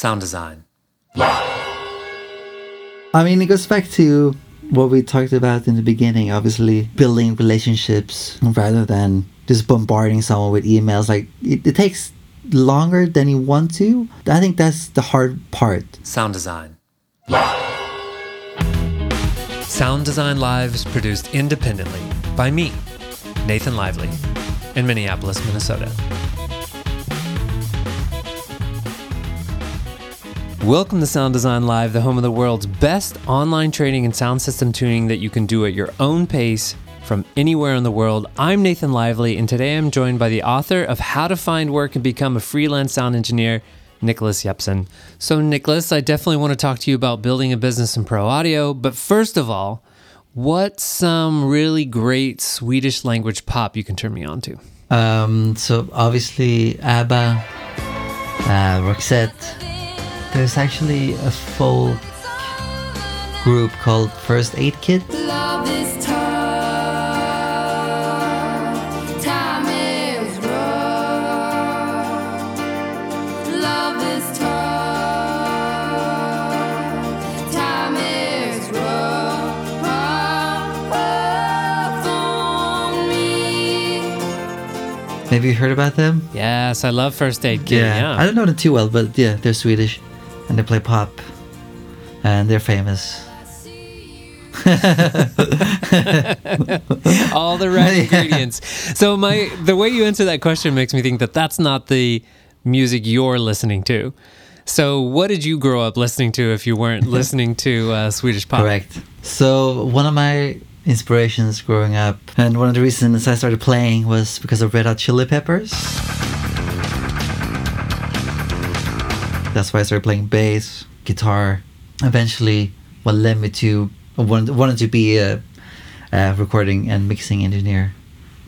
Sound design. I mean, it goes back to what we talked about in the beginning. Obviously, building relationships rather than just bombarding someone with emails. Like it, it takes longer than you want to. I think that's the hard part. Sound design. Sound Design Live is produced independently by me, Nathan Lively, in Minneapolis, Minnesota. Welcome to Sound Design Live, the home of the world's best online training and sound system tuning that you can do at your own pace from anywhere in the world. I'm Nathan Lively, and today I'm joined by the author of How to Find Work and Become a Freelance Sound Engineer, Nicholas Jeppsson. So, Nicholas, I definitely want to talk to you about building a business in pro audio, but first of all, what's some really great Swedish language pop you can turn me on to? Um, so obviously ABBA, uh, Roxette. There's actually a folk group called First Aid Kit. Love is tough. Time is rough. Love is tough. Time is rough. Rough on me. Maybe you heard about them? Yes, I love First Aid Kit. Yeah. I don't know them too well, but yeah, they're Swedish and they play pop and they're famous. all the right ingredients. So my the way you answer that question makes me think that that's not the music you're listening to. So what did you grow up listening to if you weren't listening to uh, Swedish pop? Correct. So one of my inspirations growing up, and one of the reasons I started playing was because of Red Hot Chili Peppers. That's why I started playing bass, guitar. Eventually, what led me to wanted to be a, a recording and mixing engineer.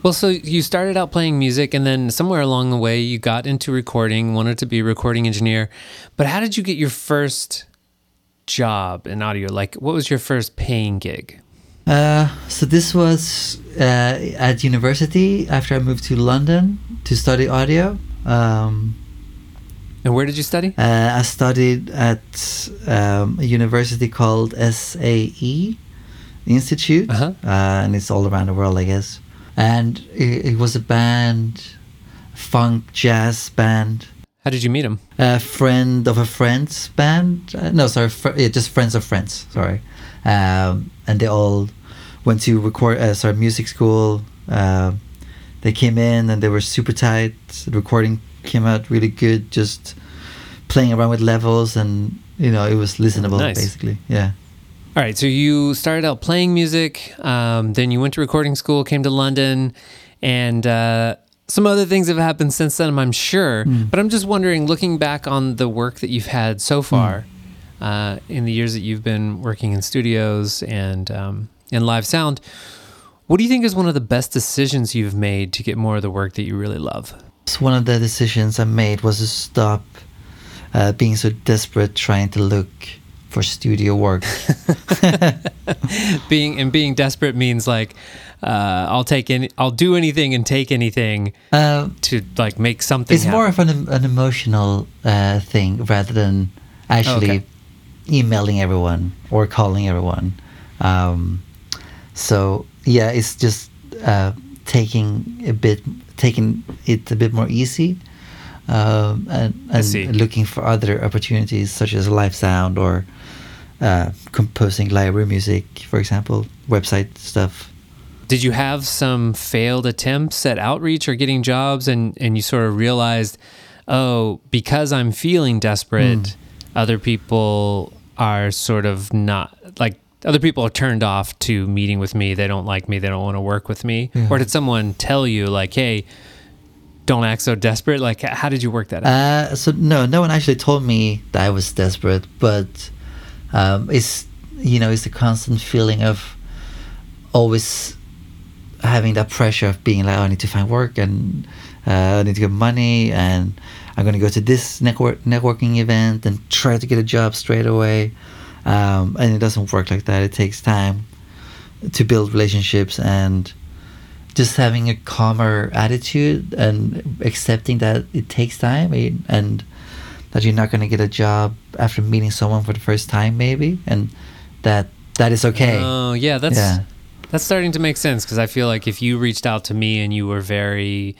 Well, so you started out playing music, and then somewhere along the way you got into recording, wanted to be a recording engineer. But how did you get your first job in audio? Like, what was your first paying gig? Uh, so this was uh, at university after I moved to London to study audio. Um, And where did you study? Uh, I studied at um, a university called SAE Institute, Uh-huh. uh, and it's all around the world, I guess. And it, it was a band, funk jazz band. How did you meet him? A friend of a friend's band. Uh, no, sorry, fr- yeah, just friends of friends. Sorry, um, and they all went to record. Uh, sorry, music school. Uh, they came in and they were super tight. Recording came out really good. Just playing around with levels and you know it was listenable Nice. basically. Yeah. All right, so you started out playing music, um, then you went to recording school, came to London, and uh, some other things have happened since then, I'm sure. But I'm just wondering, looking back on the work that you've had so far uh, in the years that you've been working in studios and um, in live sound, what do you think is one of the best decisions you've made to get more of the work that you really love? One of the decisions I made was to stop uh, being so desperate trying to look for studio work. Being and being desperate means like uh, I'll take any, I'll do anything and take anything Uh, to like make something. it's more of an, an emotional uh, thing rather than actually Okay. emailing everyone or calling everyone. Um, so yeah, it's just uh, taking a bit, taking it a bit more easy, um, and, and looking for other opportunities such as live sound or uh, composing library music, for example, website stuff. Did you have some failed attempts at outreach or getting jobs and, and you sort of realized, oh, because I'm feeling desperate, other people are sort of not like other people are turned off to meeting with me. They don't like me. They don't want to work with me. Or did someone tell you like, hey, don't act so desperate? Like, how did you work that out? Uh, so no, no one actually told me that I was desperate, but um, it's you know it's the constant feeling of always having that pressure of being like, oh, I need to find work and uh, I need to get money and I'm going to go to this network networking event and try to get a job straight away. Um, and it doesn't work like that. It takes time to build relationships and just having a calmer attitude and accepting that it takes time and- and that you're not going to get a job after meeting someone for the first time, maybe, and that that is okay. Oh, yeah, that's Yeah. that's starting to make sense because I feel like if you reached out to me and you were very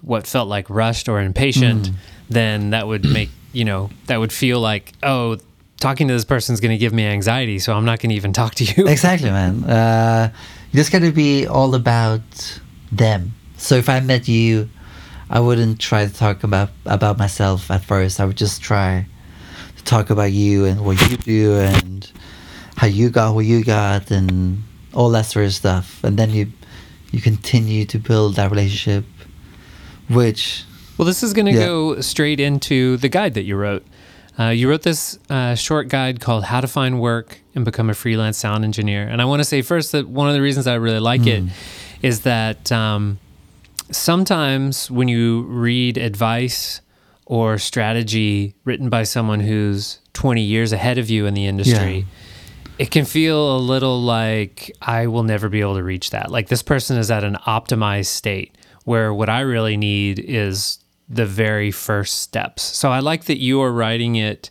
what felt like rushed or impatient, Mm. then that would make, you know, that would feel like, oh, talking to this person is going to give me anxiety, so I'm not going to even talk to you. exactly, man. Uh, you just got to be all about them. So if I met you, I wouldn't try to talk about about myself at first. I would just try to talk about you and what you do and how you got what you got and all that sort of stuff. And then you you continue to build that relationship, which Well, this is going to Yeah. go straight into the guide that you wrote. Uh, you wrote this uh, short guide called How to Find Work and Become a Freelance Sound Engineer. And I want to say first that one of the reasons I really like it is that um, sometimes when you read advice or strategy written by someone who's 20 years ahead of you in the industry, it can feel a little like I will never be able to reach that. Like this person is at an optimized state where what I really need is the very first steps. So I like that you are writing it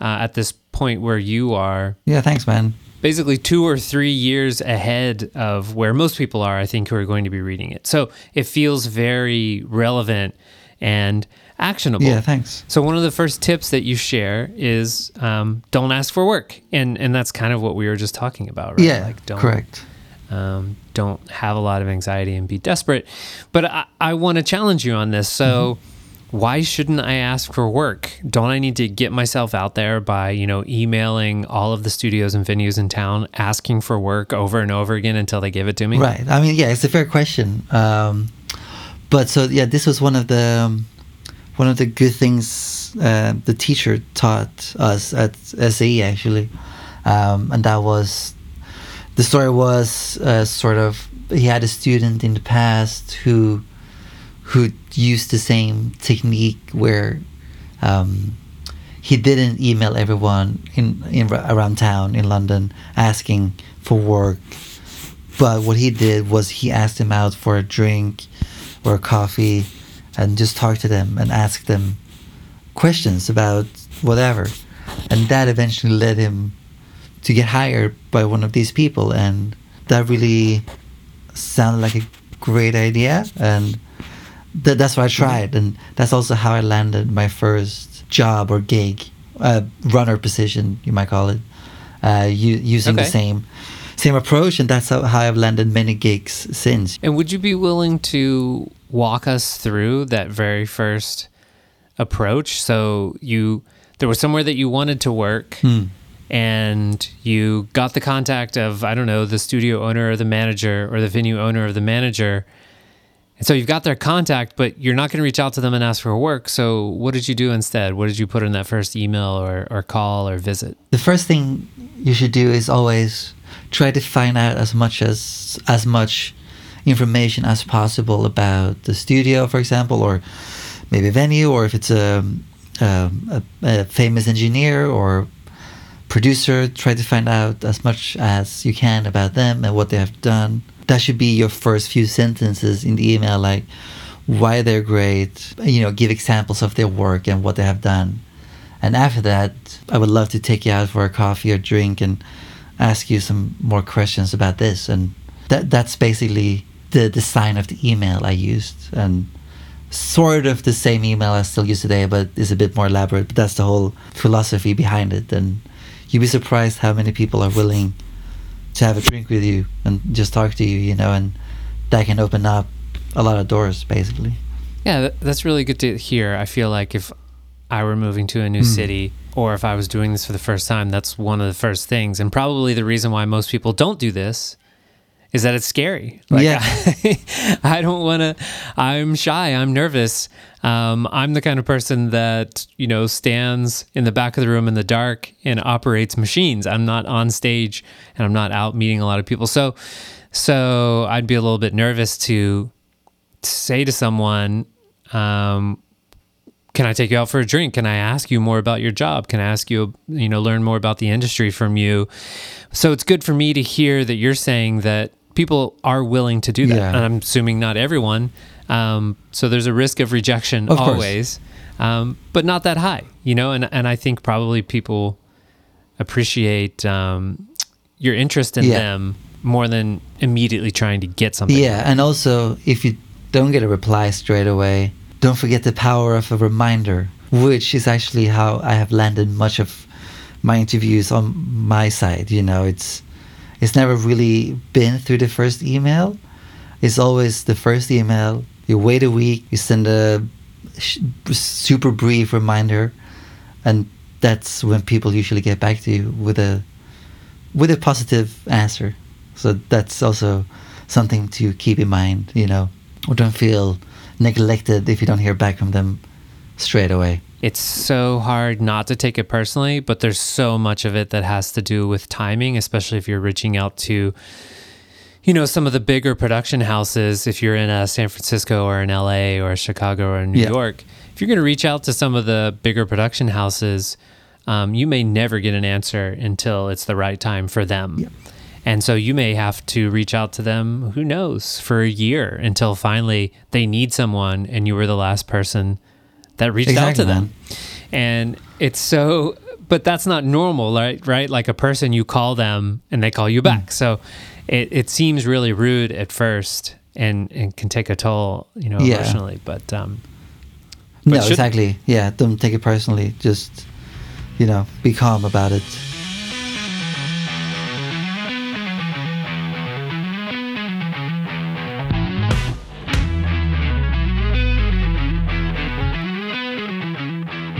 uh, at this point where you are yeah, thanks, man. basically two or three years ahead of where most people are, I think, who are going to be reading it. So it feels very relevant and actionable. Yeah, thanks. So one of the first tips that you share is um, don't ask for work, and and that's kind of what we were just talking about, right? Yeah, like don't, correct. Um, don't have a lot of anxiety and be desperate. But I, I want to challenge you on this. So. Mm-hmm. Why shouldn't I ask for work? Don't I need to get myself out there by, you know, emailing all of the studios and venues in town, asking for work over and over again until they give it to me? Right. I mean, yeah, it's a fair question. Um, but so yeah, this was one of the um, one of the good things uh, the teacher taught us at SAE actually, um, and that was the story was uh, sort of he had a student in the past who who used the same technique where um, he didn't email everyone in, in around town in London asking for work, but what he did was he asked them out for a drink or a coffee, and just talked to them and asked them questions about whatever, and that eventually led him to get hired by one of these people, and that really sounded like a great idea, and th- that's what I tried, and that's also how I landed my first job or gig, uh, runner position, you might call it, uh, u- using the same same approach, and that's how, how I've landed many gigs since. And would you be willing to walk us through that very first approach? So you there was somewhere that you wanted to work Hmm. And you got the contact of I don't know, the studio owner or the manager or the venue owner or the manager. And so you've got their contact, but you're not going to reach out to them and ask for work. So what did you do instead? What did you put in that first email or, or call or visit? the first thing you should do is always try to find out as much as as much information as possible about the studio, for example, or maybe venue, or if it's a, um, a, a famous engineer or producer, try to find out as much as you can about them and what they have done. That should be your first few sentences in the email, like why they're great, you know, give examples of their work and what they have done. And after that, I would love to take you out for a coffee or drink and ask you some more questions about this. And that that's basically the design of the email I used. And sort of the same email I still use today, but it's a bit more elaborate. But that's the whole philosophy behind it. And you'd be surprised how many people are willing to have a drink with you and just talk to you, you know, and that can open up a lot of doors, basically. Yeah, that's really good to hear. I feel like if I were moving to a new hmm. city or if I was doing this for the first time, that's one of the first things. And probably the reason why most people don't do this is that it's scary. Like, Yeah. I, I don't want to, I'm shy, I'm nervous. Um, I'm the kind of person that, you know, stands in the back of the room in the dark and operates machines. I'm not on stage and I'm not out meeting a lot of people. So, so I'd be a little bit nervous to say to someone, um, can I take you out for a drink? Can I ask you more about your job? Can I ask you, you know, learn more about the industry from you? So it's good for me to hear that you're saying that people are willing to do that. Yeah. And I'm assuming not everyone. Um, so there's a risk of rejection Of always. um, but not that high, you know. And and I think probably people appreciate um, your interest in Yeah. them more than immediately trying to get something. Yeah, and also if you don't get a reply straight away, don't forget the power of a reminder, which is actually how I have landed much of my interviews on my side. You know, it's it's never really been through the first email. It's always the first email. You wait a week, you send a sh- super brief reminder, and that's when people usually get back to you with a with a positive answer. So that's also something to keep in mind, you know, or don't feel neglected if you don't hear back from them straight away. It's so hard not to take it personally, but there's so much of it that has to do with timing, especially if you're reaching out to, you know, some of the bigger production houses. If you're in uh, San Francisco or in LA or Chicago or New Yeah. York, if you're going to reach out to some of the bigger production houses, um, you may never get an answer until it's the right time for them. And so you may have to reach out to them, who knows, for a year until finally they need someone and you were the last person that reached out to them. man. And it's so, but that's not normal, right? Right? Like a person, you call them and they call you back. Mm. So it, it seems really rude at first and, and can take a toll, you know, Yeah. emotionally. But um, no, should- exactly. Yeah, don't take it personally. Just, you know, be calm about it.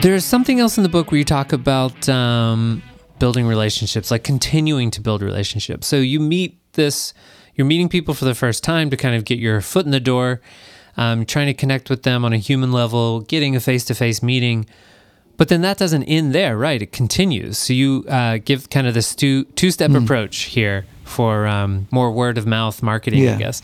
There's something else in the book where you talk about um, building relationships, like continuing to build relationships. So you meet this, you're meeting people for the first time to kind of get your foot in the door, um, trying to connect with them on a human level, getting a face to face meeting. But then that doesn't end there, right? It continues. So you uh, give kind of this two two step approach here for um, more word of mouth marketing, I guess.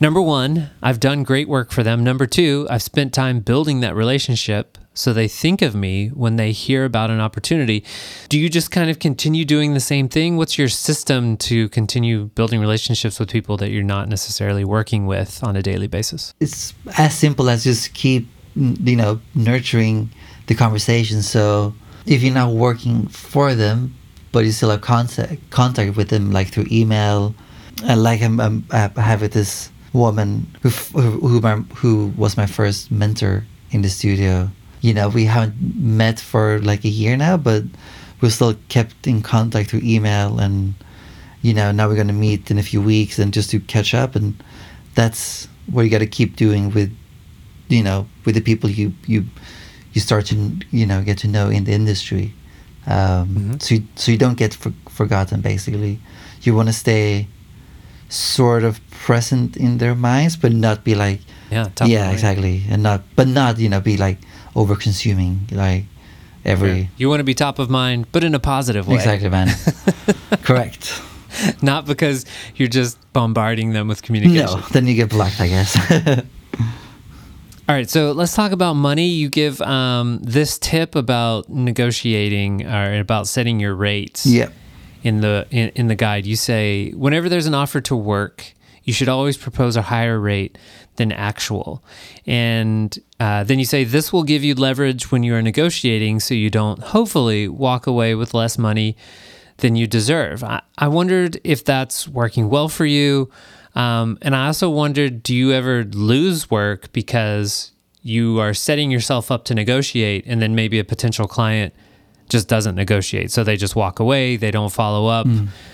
Number one, I've done great work for them. Number two, I've spent time building that relationship so they think of me when they hear about an opportunity. Do you just kind of continue doing the same thing? What's your system to continue building relationships with people that you're not necessarily working with on a daily basis? It's as simple as just keep, you know, nurturing the conversation. So if you're not working for them, but you still have contact contact with them, like through email, uh, like I'm, I'm, I have with this woman who who who, my, who was my first mentor in the studio. You know, we haven't met for like a year now, but we still kept in contact through email, and you know, now we're gonna meet in a few weeks and just to catch up, and that's what you got to keep doing with, you know, with the people you you you start to you know get to know in the industry. Um, Mhm. So you, so you don't get for, forgotten. Basically, you want to stay sort of present in their minds, but not be like Yeah, yeah, exactly, and not but not you know be like over consuming like every You want to be top of mind, but in a positive way. exactly man. Correct. Not because you're just bombarding them with communication. No, then you get blocked, I guess. All right, so let's talk about money. You give um, this tip about negotiating or about setting your rates. yeah. In the in, in the guide, you say whenever there's an offer to work, you should always propose a higher rate than actual, and uh, then you say this will give you leverage when you are negotiating, so you don't hopefully walk away with less money than you deserve. I, I wondered if that's working well for you. Um, and I also wondered do you ever lose work because you are setting yourself up to negotiate and then maybe a potential client just doesn't negotiate so they just walk away they don't follow up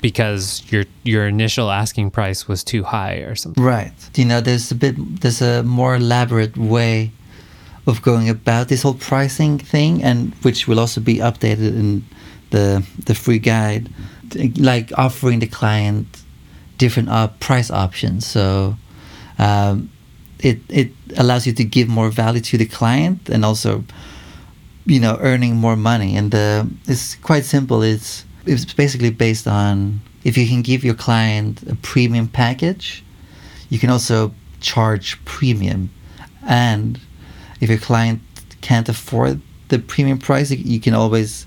because your your initial asking price was too high or something Right. You know, there's a bit, there's a more elaborate way of going about this whole pricing thing, and which will also be updated in the the free guide, like offering the client different uh, price options. So um, it it allows you to give more value to the client and also you know earning more money and uh, it's quite simple it's it's basically based on if you can give your client a premium package you can also charge premium and if your client can't afford the premium price you- can always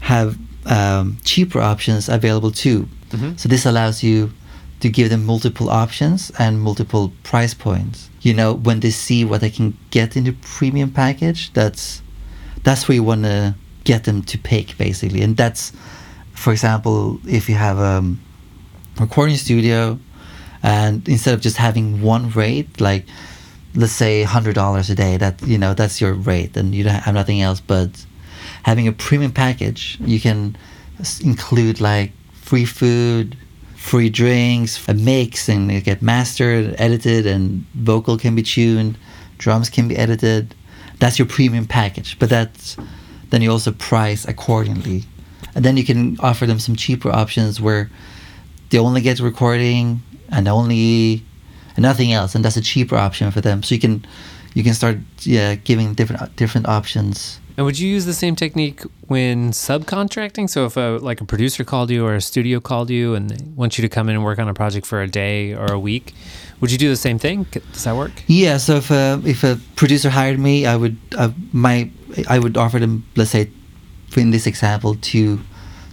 have um, cheaper options available too Mhm. so this allows you to give them multiple options and multiple price points. You know, when they see what they can get in the premium package, that's that's where you want to get them to pick basically, and that's, for example, if you have a recording studio, and instead of just having one rate, like let's say hundred dollars a day, that you know that's your rate, and you don't have nothing else but having a premium package, you can include like free food, free drinks, a mix, and get mastered, edited, and vocal can be tuned, drums can be edited. That's your premium package, but that's then you also price accordingly, and then you can offer them some cheaper options where they only get recording and only and nothing else, and that's a cheaper option for them. So you can you can start yeah giving different different options. And would you use the same technique when subcontracting? So if a like a producer called you or a studio called you and they want you to come in and work on a project for a day or a week, would you do the same thing? Does that work? Yeah, so if a if a producer hired me, I would uh, my I would offer them let's say in this example two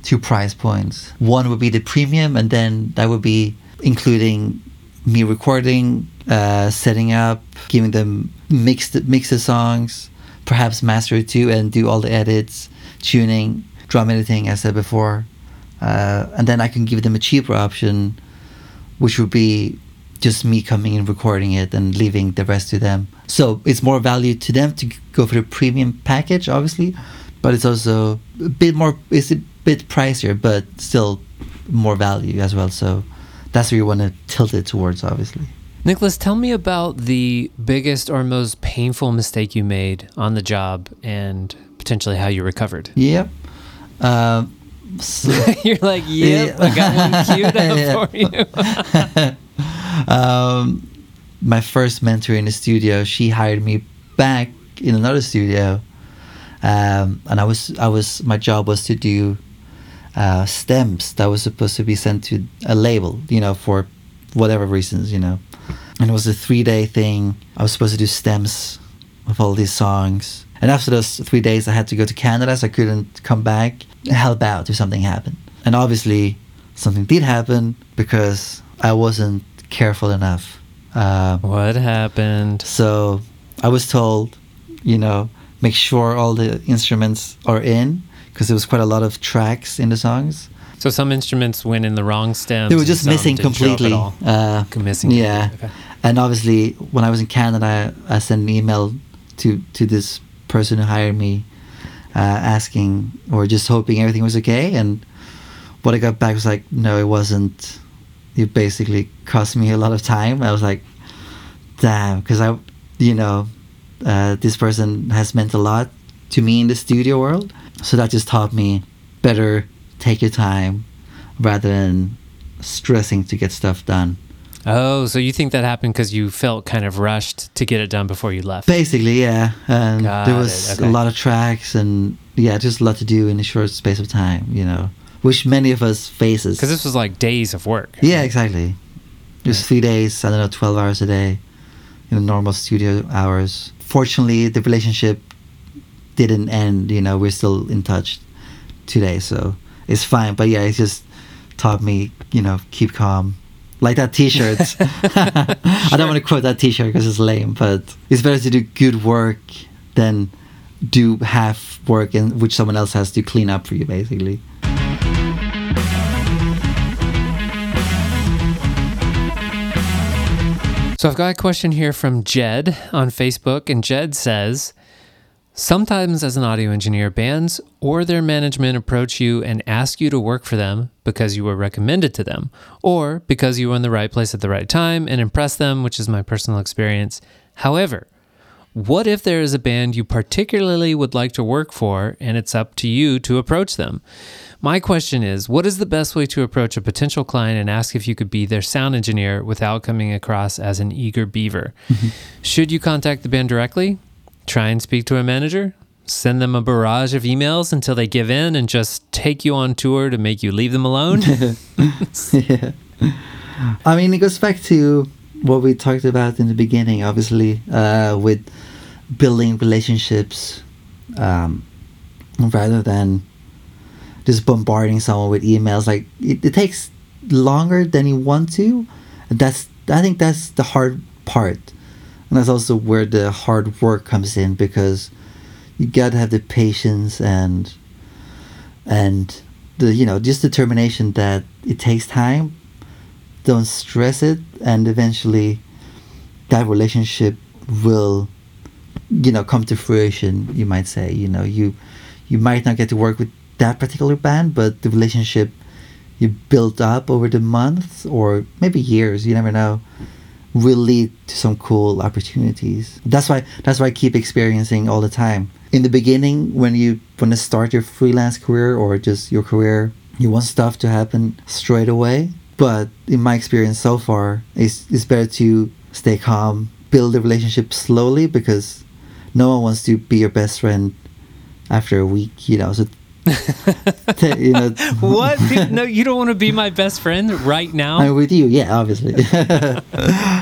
two price points. One would be the premium, and then that would be including me recording, uh, setting up, giving them mix the, mix the songs, perhaps master it too, and do all the edits, tuning, drum editing, as I said before, uh, and then I can give them a cheaper option, which would be just me coming and recording it and leaving the rest to them. So it's more value to them to go for the premium package, obviously, but it's also a bit more. It's a bit pricier, but still more value as well. So that's where you want to tilt it towards, obviously. Nicholas, tell me about the biggest or most painful mistake you made on the job and potentially how you recovered. Yep. Um, so, You're like, yep, I got one queued up Yeah. for you. Um, my first mentor in the studio, she hired me back in another studio, um, and I was I was my job was to do uh, stems that was supposed to be sent to a label, you know, for whatever reasons, you know, and it was a three day thing. I was supposed to do stems of all these songs, and after those three days, I had to go to Canada, so I couldn't come back. Help out if something happened, and obviously something did happen because I wasn't careful enough. Um, what happened? so I was told, you know, make sure all the instruments are in because there was quite a lot of tracks in the songs. So some instruments went in the wrong stems. They were just missing didn't show up at completely. Uh, Missing yeah, completely, okay. and obviously when I was in Canada, I sent an email to to this person who hired me, uh, asking or just hoping everything was okay. And what I got back was like, no, it wasn't. It basically cost me a lot of time. I was like, damn, because I, you know, uh, this person has meant a lot to me in the studio world. So that just taught me better take your time rather than stressing to get stuff done. Oh, so you think that happened because you felt kind of rushed to get it done before you left? Basically, yeah. And Got there was okay. a lot of tracks and yeah, just a lot to do in a short space of time, you know, which many of us faces. Because this was like days of work. Yeah, exactly. It was three days, I don't know, 12 hours a day, you know, normal studio hours. Fortunately, the relationship didn't end, you know, we're still in touch today, so it's fine. But yeah, it just taught me, you know, keep calm. Like that T-shirt. I don't want to quote that T-shirt because it's lame, but it's better to do good work than do half work and which someone else has to clean up for you, basically. So I've got a question here from Jed on Facebook, and Jed says, Sometimes, as an audio engineer, bands or their management approach you and ask you to work for them because you were recommended to them, or because you were in the right place at the right time and impress them, which is my personal experience. However, what if there is a band you particularly would like to work for and it's up to you to approach them? My question is what is the best way to approach a potential client and ask if you could be their sound engineer without coming across as an eager beaver? Should you contact the band directly? Try and speak to a manager? Send them a barrage of emails until they give in and just take you on tour to make you leave them alone? yeah. I mean, it goes back to what we talked about in the beginning, obviously, uh, with building relationships um, rather than just bombarding someone with emails. Like, it, it takes longer than you want to. That's I think that's the hard part, and that's also where the hard work comes in because you gotta have the patience and and the you know just determination that it takes time. Don't stress it, and eventually, that relationship will you know come to fruition you might say you know you you might not get to work with that particular band but the relationship you built up over the months or maybe years you never know will lead to some cool opportunities. That's why that's why i keep experiencing all the time. In the beginning when you want to start your freelance career or just your career you want stuff to happen straight away. But in my experience so far it's, it's better to stay calm build a relationship slowly because no one wants to be your best friend after a week, you know. So, you know, What? Dude, no, you don't want to be my best friend right now? I'm with you, yeah, obviously.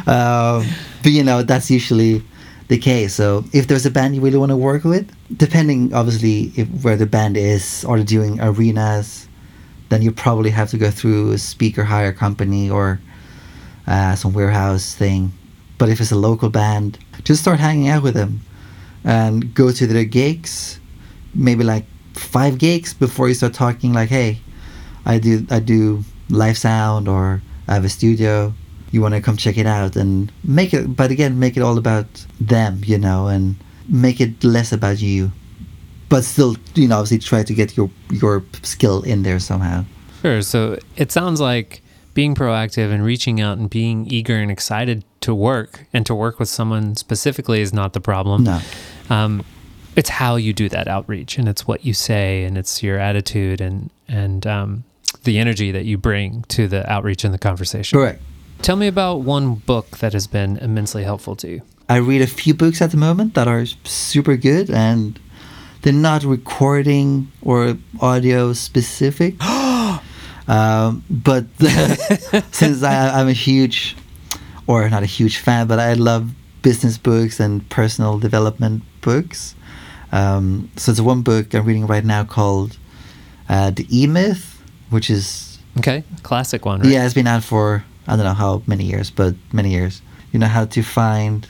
um, but you know, that's usually the case. So if there's a band you really want to work with, depending obviously if where the band is, or doing arenas, then you probably have to go through a speaker hire company or uh, some warehouse thing. But if it's a local band, just start hanging out with them and go to their gigs, maybe like five gigs before you start talking like, hey, I do I do live sound or I have a studio. You want to come check it out and make it, but again, make it all about them, you know, and make it less about you, but still, you know, obviously try to get your your skill in there somehow. Sure. So it sounds like being proactive and reaching out and being eager and excited to work and to work with someone specifically is not the problem. No, Um, it's how you do that outreach and it's what you say and it's your attitude and, and um, the energy that you bring to the outreach and the conversation. correct. Tell me about one book that has been immensely helpful to you. I read a few books at the moment that are super good and they're not recording or audio specific. um, but since I, I'm a huge, or not a huge fan, but I love business books and personal development books. Um, so there's one book I'm reading right now called uh, The E Myth, which is Okay. Classic one, right? yeah, it's been out for I don't know how many years, but many years. You know how to find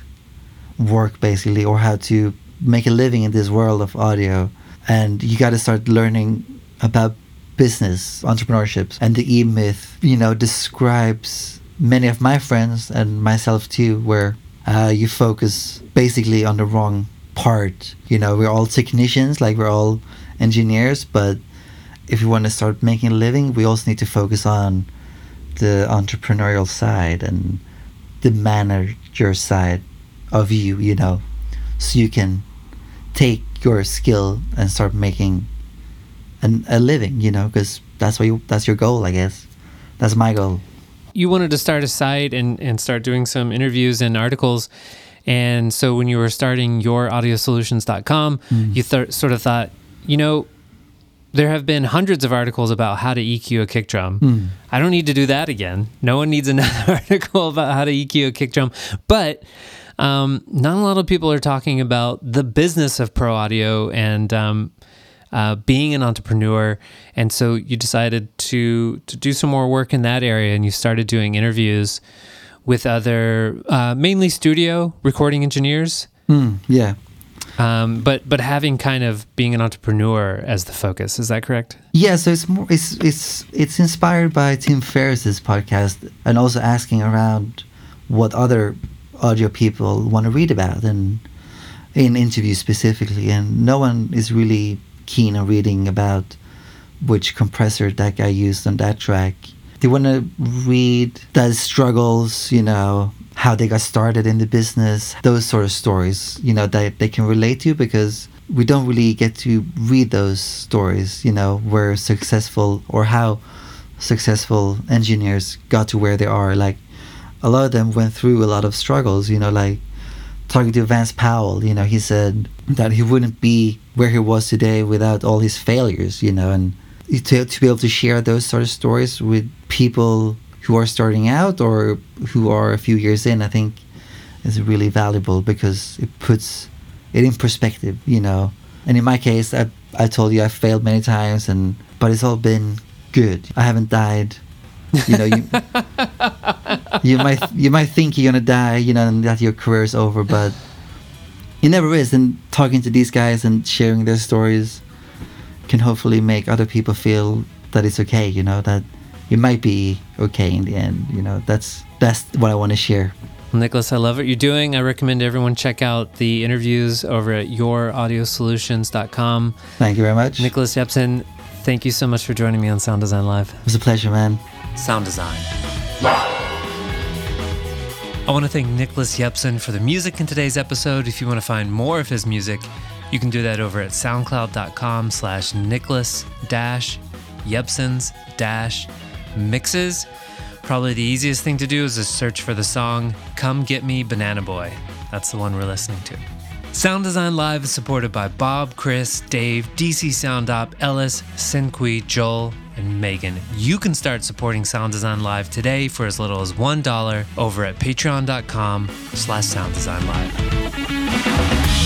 work basically, or how to make a living in this world of audio, and you got to start learning about business, entrepreneurships, and the E Myth. You know, describes many of my friends and myself too, where uh, you focus basically on the wrong part. You know, we're all technicians, like we're all engineers, but if we want to start making a living, we also need to focus on the entrepreneurial side and the manager side of you, you know, so you can take your skill and start making an, a living, you know, because that's what you, that's your goal, I guess. That's my goal. you wanted to start a site and, and start doing some interviews and articles. And so when you were starting your audiosolutions.com, you th- sort of thought, you know, there have been hundreds of articles about how to EQ a kick drum. I don't need to do that again. No one needs another article about how to EQ a kick drum. But um, not a lot of people are talking about the business of pro audio and um, uh, being an entrepreneur. And so you decided to to do some more work in that area, and you started doing interviews with other, uh, mainly studio recording engineers. Mm, yeah. Um, but but having kind of being an entrepreneur as the focus is that correct? Yeah, so it's more it's it's it's inspired by Tim Ferriss's podcast and also asking around what other audio people want to read about and in interviews specifically and no one is really keen on reading about which compressor that guy used on that track. They want to read the struggles, you know, how they got started in the business, those sort of stories, you know, that they can relate to because we don't really get to read those stories, you know, where successful or how successful engineers got to where they are. Like a lot of them went through a lot of struggles, you know, like talking to Vance Powell, you know, he said that he wouldn't be where he was today without all his failures, you know, and to, to be able to share those sort of stories with people who are starting out or who are a few years in, I think is really valuable because it puts it in perspective, you know. And in my case, I, I told you I failed many times, and but it's all been good. I haven't died You know, you you might you might think you're gonna die, you know, and that your career is over, but it never is. And talking to these guys and sharing their stories can hopefully make other people feel that it's okay. You know that it might be okay in the end. You know that's that's what I want to share. Nicholas, I love what you're doing. I recommend everyone check out the interviews over at youraudiosolutions.com. Thank you very much. Nicholas Jepson, thank you so much for joining me on Sound Design Live. it was a pleasure, man. Sound Design. I want to thank Nicholas Jepson for the music in today's episode. If you want to find more of his music, you can do that over at soundcloud.com slash Nicholas dash Jepson's dash mixes. Probably the easiest thing to do is just search for the song Come Get Me Banana Boy. That's the one we're listening to. Sound Design Live is supported by Bob, Chris, Dave, DC Sound Op, Ellis, Sinqui, Joel, and Megan. You can start supporting Sound Design Live today for as little as $1 over at patreon.com slash sound design live.